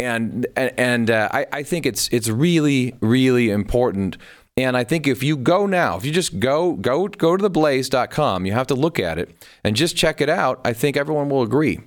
And and, and uh, I, I think it's it's really really important and I think if you go now, if you just go go go to theblaze.com, you have to look at it and just check it out. I think everyone will agree.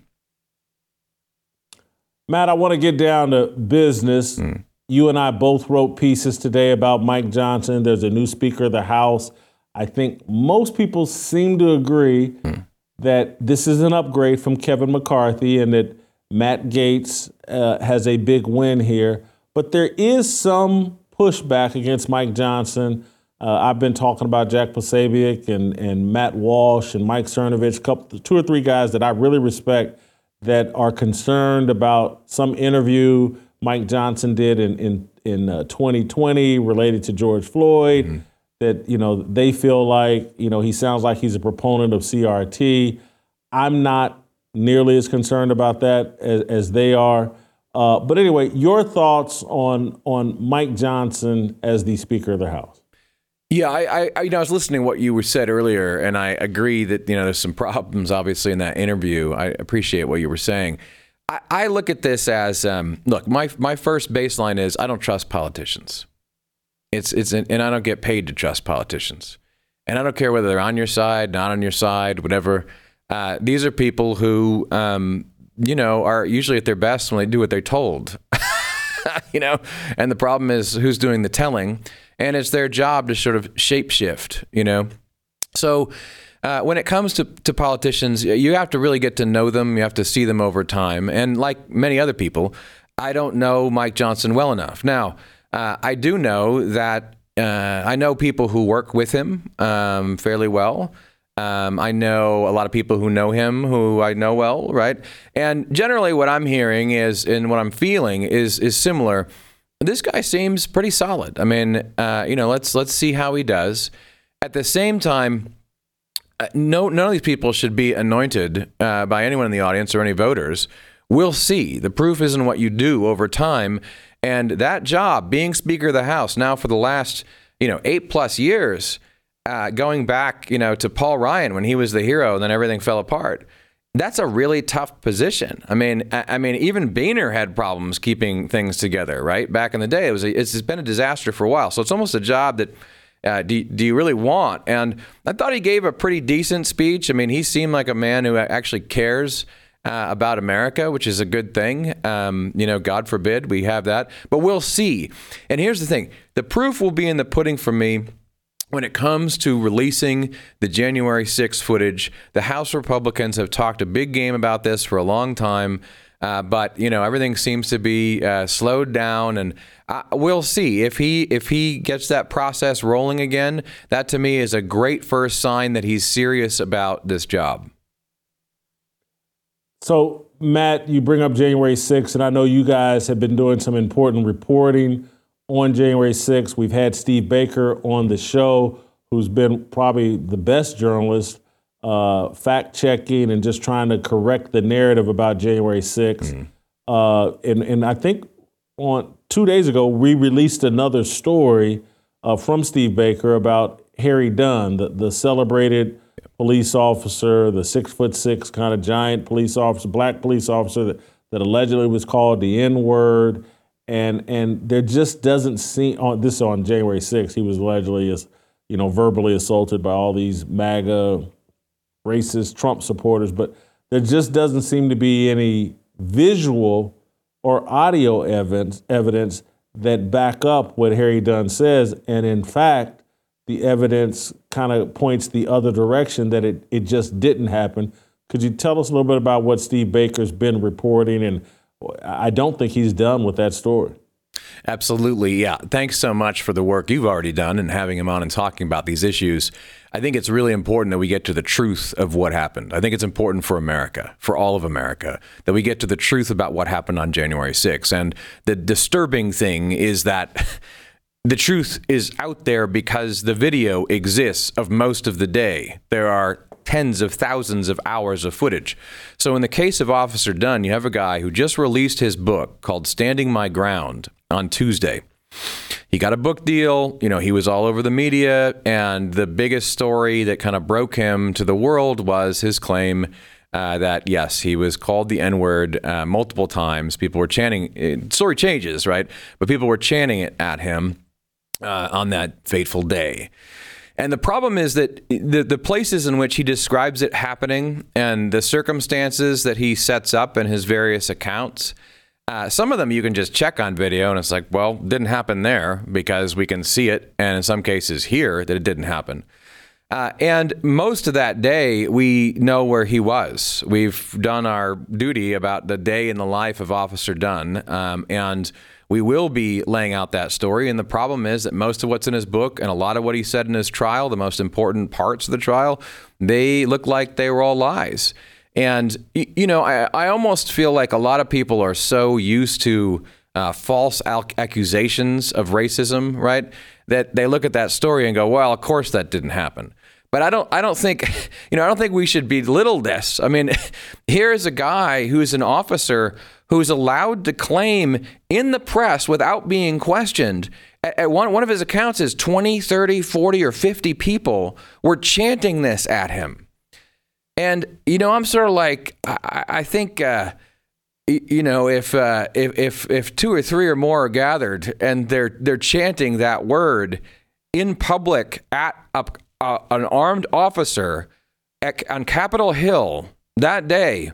Matt, I want to get down to business. Mm. You and I both wrote pieces today about Mike Johnson. There's a new Speaker of the House. I think most people seem to agree mm. that this is an upgrade from Kevin McCarthy and that Matt Gaetz uh, has a big win here. But there is some pushback against Mike Johnson. Uh, I've been talking about Jack Posobiec and, and Matt Walsh and Mike Cernovich, couple, two or three guys that I really respect that are concerned about some interview Mike Johnson did in in, in uh, 2020 related to George Floyd. Mm-hmm. That you know they feel like you know he sounds like he's a proponent of CRT. I'm not nearly as concerned about that as, as they are. Uh, but anyway, your thoughts on on Mike Johnson as the Speaker of the House? Yeah, I, I, you know, I was listening to what you were said earlier, and I agree that you know there's some problems obviously in that interview. I appreciate what you were saying. I, I look at this as um, look, my my first baseline is I don't trust politicians. It's it's and I don't get paid to trust politicians, and I don't care whether they're on your side, not on your side, whatever. Uh, these are people who um, you know, are usually at their best when they do what they're told. you know, and the problem is who's doing the telling, and it's their job to sort of shapeshift. You know, so. Uh, when it comes to, to politicians, you have to really get to know them. You have to see them over time. And like many other people, I don't know Mike Johnson well enough. Now, uh, I do know that uh, I know people who work with him um, fairly well. Um, I know a lot of people who know him, who I know well, right? And generally, what I'm hearing is, and what I'm feeling is, is similar. This guy seems pretty solid. I mean, uh, you know, let's let's see how he does. At the same time, uh, no, none of these people should be anointed uh, by anyone in the audience or any voters We'll see. The proof isn't what you do over time. And that job, being Speaker of the House now for the last, you know, eight plus years, uh, going back, you know, to Paul Ryan when he was the hero and then everything fell apart. That's a really tough position. I mean, I, I mean, even Boehner had problems keeping things together, right? Back in the day, it was a, it's been a disaster for a while. So it's almost a job that uh, do, do you really want? And I thought he gave a pretty decent speech. I mean, he seemed like a man who actually cares uh, about America, which is a good thing. Um, you know, God forbid we have that, but we'll see. And here's the thing the proof will be in the pudding for me. When it comes to releasing the January 6 footage, the House Republicans have talked a big game about this for a long time. Uh, but you know everything seems to be uh, slowed down, and we'll see if he if he gets that process rolling again. That to me is a great first sign that he's serious about this job. So Matt, you bring up January 6th, and I know you guys have been doing some important reporting on January 6th. We've had Steve Baker on the show, who's been probably the best journalist uh, fact checking and just trying to correct the narrative about January 6th. Mm-hmm. Uh, and, and I think on two days ago, we released another story uh, from Steve Baker about Harry Dunn, the, the celebrated police officer, the six foot six kind of giant police officer, black police officer that, that allegedly was called the N word. And, and there just doesn't seem on this on January 6th, he was allegedly, you know, verbally assaulted by all these MAGA racist Trump supporters, but there just doesn't seem to be any visual or audio evidence evidence that back up what Harry Dunn says. And in fact, the evidence kind of points the other direction that it, it just didn't happen. Could you tell us a little bit about what Steve Baker's been reporting? And I don't think he's done with that story. Absolutely. Yeah. Thanks so much for the work you've already done and having him on and talking about these issues. I think it's really important that we get to the truth of what happened. I think it's important for America, for all of America, that we get to the truth about what happened on January 6th. And the disturbing thing is that the truth is out there because the video exists of most of the day. There are tens of thousands of hours of footage. So, in the case of Officer Dunn, you have a guy who just released his book called Standing My Ground on Tuesday. He got a book deal. You know, he was all over the media. And the biggest story that kind of broke him to the world was his claim uh, that, yes, he was called the N word uh, multiple times. People were chanting, uh, story changes, right? But people were chanting it at him uh, on that fateful day. And the problem is that the, the places in which he describes it happening and the circumstances that he sets up in his various accounts, uh, some of them you can just check on video and it's like, well, didn't happen there because we can see it, and in some cases here that it didn't happen. Uh, and most of that day, we know where he was. We've done our duty about the day in the life of Officer Dunn, um, and we will be laying out that story. And the problem is that most of what's in his book and a lot of what he said in his trial, the most important parts of the trial, they look like they were all lies. And, you know, I, I almost feel like a lot of people are so used to uh, false accusations of racism, right? That they look at that story and go, well, of course that didn't happen. But I don't I don't think you know I don't think we should belittle this. I mean, here is a guy who's an officer who's allowed to claim in the press without being questioned. At one, one of his accounts is 20, 30, 40, or 50 people were chanting this at him. And, you know, I'm sort of like, I, I think, uh, you know, if, uh, if, if, if two or three or more are gathered and they're, they're chanting that word in public at a, a, an armed officer at, on Capitol Hill that day,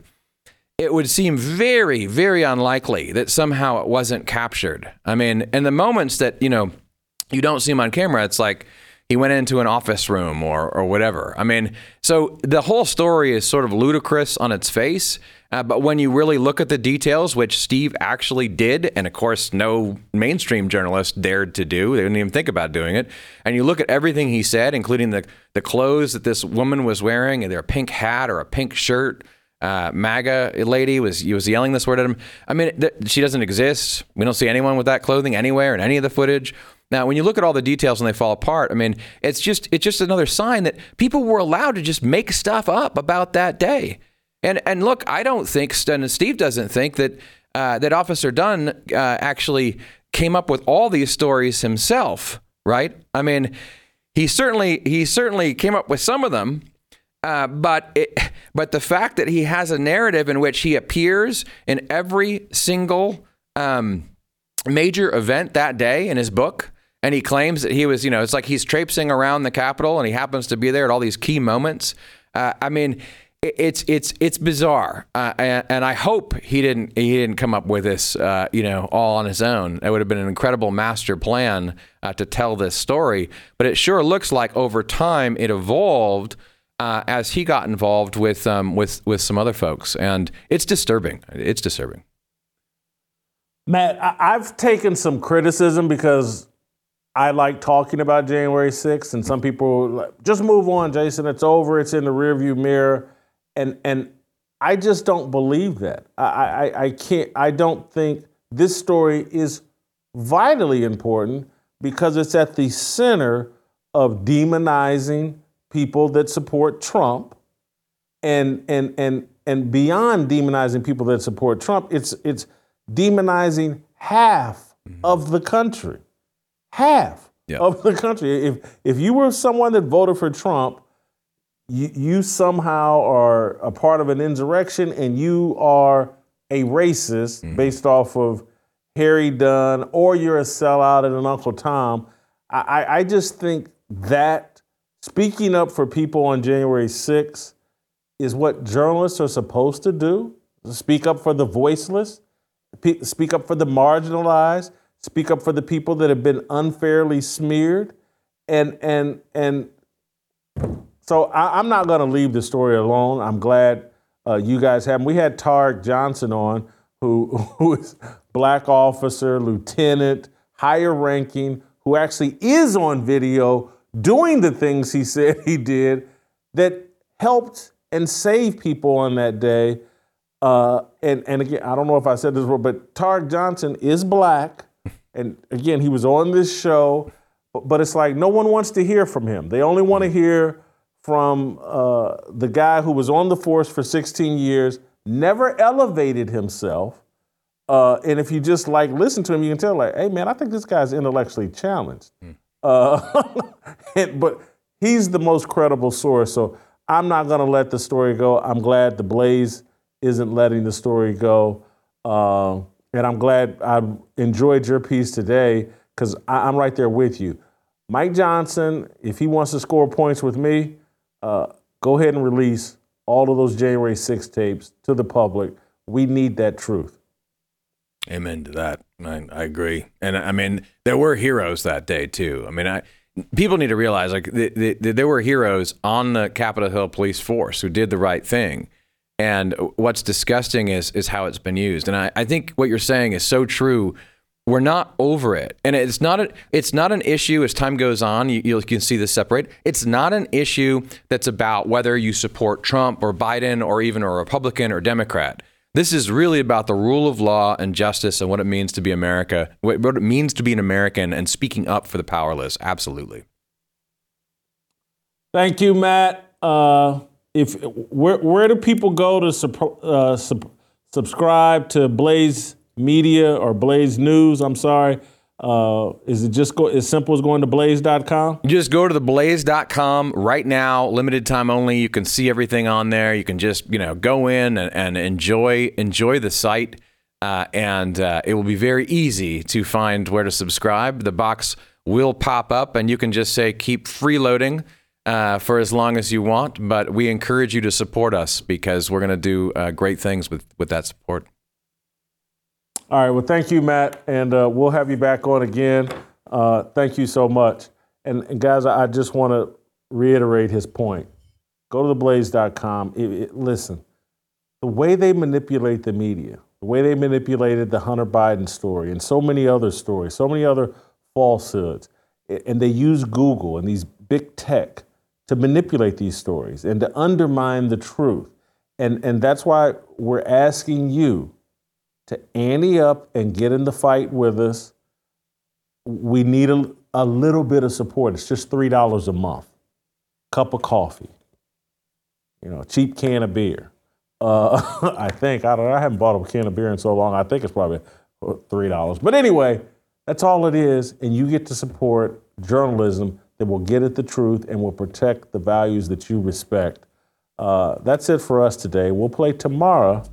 it would seem very, very unlikely that somehow it wasn't captured. I mean, in the moments that, you know, you don't see him on camera, it's like he went into an office room or, or whatever. I mean, so the whole story is sort of ludicrous on its face. Uh, but when you really look at the details, which Steve actually did, and of course, no mainstream journalist dared to do, they didn't even think about doing it, and you look at everything he said, including the, the clothes that this woman was wearing, either a pink hat or a pink shirt, uh, MAGA lady was was yelling this word at him. I mean, th- she doesn't exist. We don't see anyone with that clothing anywhere in any of the footage. Now, when you look at all the details and they fall apart, I mean, it's just it's just another sign that people were allowed to just make stuff up about that day. And and look, I don't think, and Steve doesn't think that uh, that Officer Dunn uh, actually came up with all these stories himself, right? I mean, he certainly he certainly came up with some of them, uh, but it, but the fact that he has a narrative in which he appears in every single um, major event that day in his book, and he claims that he was, you know, it's like he's traipsing around the Capitol and he happens to be there at all these key moments. Uh, I mean, it's it's it's bizarre, uh, and, and, I hope he didn't he didn't come up with this, uh, you know, all on his own. It would have been an incredible master plan uh, to tell this story, but it sure looks like over time it evolved uh, as he got involved with um, with with some other folks, and it's disturbing. It's disturbing. Matt, I- have taken some criticism because I like talking about January 6th, and some people just move on, Jason. It's over. It's in the rearview mirror and and I just don't believe that. I, I, I can't. I don't think this story is vitally important because it's at the center of demonizing people that support Trump, and and and and beyond demonizing people that support Trump, it's it's demonizing half mm-hmm. of the country, half of the country. If if you were someone that voted for Trump you, you somehow are a part of an insurrection and you are a racist mm-hmm. based off of Harry Dunn or you're a sellout and an Uncle Tom. I, I just think that speaking up for people on January 6th is what journalists are supposed to do. Speak up for the voiceless, speak up for the marginalized, speak up for the people that have been unfairly smeared. And and and so I, am not going to leave the story alone. I'm glad uh, you guys have. We had Tarik Johnson on, who who is black officer, lieutenant, higher ranking, who actually is on video doing the things he said he did that helped and saved people on that day. Uh, and and again, I don't know if I said this word, but Tarik Johnson is black, and again, he was on this show. But it's like no one wants to hear from him. They only want to hear from uh, the guy who was on the force for 16 years, never elevated himself. Uh, and if you just like listen to him, you can tell, like, hey man, I think this guy's intellectually challenged. Mm. Uh, and, but he's the most credible source. So I'm not going to let the story go. I'm glad the Blaze isn't letting the story go. Uh, and I'm glad I enjoyed your piece today because I'm right there with you. Mike Johnson, if he wants to score points with me, uh, go ahead and release all of those January 6 tapes to the public. We need that truth. Amen to that. I, I agree. And I mean, there were heroes that day too. I mean, I people need to realize like the, the, the, there were heroes on the Capitol Hill police force who did the right thing. And what's disgusting is is how it's been used. And I, I think what you're saying is so true we're not over it. And it's not a, it's not an issue as time goes on you, you can see this separate. It's not an issue that's about whether you support trump or biden or even a republican or democrat. This is really about the rule of law and justice and what it means to be america what it means to be an american and speaking up for the powerless. Absolutely. Thank you matt. Uh, if where, where do people go to uh, sub, subscribe to blaze Media or Blaze News. I'm sorry. Uh, is it just go, as simple as going to blaze.com? Just go to the blaze.com right now, limited time only. You can see everything on there. You can just, you know, go in and, and enjoy enjoy the site. Uh, and uh, it will be very easy to find where to subscribe. The box will pop up, and you can just say keep freeloading uh, for as long as you want. But we encourage you to support us because we're going to do uh, great things with, with that support. All right. Well, thank you, Matt, and uh, we'll have you back on again. Uh, thank you so much. And, and guys, I just want to reiterate his point. Go to theblaze.com. It, it, listen, the way they manipulate the media, the way they manipulated the Hunter Biden story, and so many other stories, so many other falsehoods, and they use Google and these big tech to manipulate these stories and to undermine the truth. And, and that's why we're asking you to ante up and get in the fight with us, we need a, a little bit of support. It's just $3 a month. Cup of coffee, you know, a cheap can of beer. Uh, I think I don't. I haven't bought a can of beer in so long. I think it's probably three dollars. But anyway, that's all it is, and you get to support journalism that will get at the truth and will protect the values that you respect. Uh, that's it for us today. We'll play tomorrow,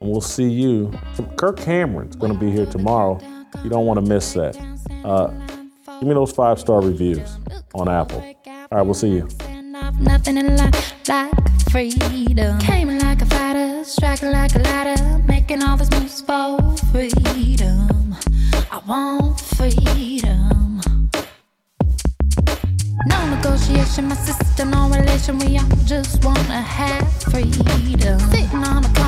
and we'll see you. Kirk Cameron's going to be here tomorrow. You don't want to miss that. Uh, give me those five star reviews on Apple. All right, we'll see you. Nothing in life like freedom. Came like a fighter, striking like a ladder, making all moves for freedom. I want freedom. No negotiation, my no relation. We all just wanna have freedom. Sitting on a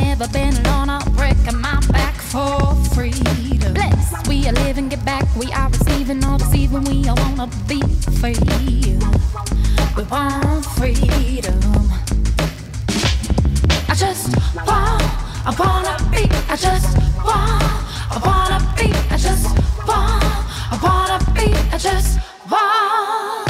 never been alone. I'm breaking my back for freedom. Bless, we are living, get back. We are receiving, not deceiving. We all wanna be free. We want freedom. I just want, I wanna be. I just want, I wanna be. I just want, I wanna be. I just want.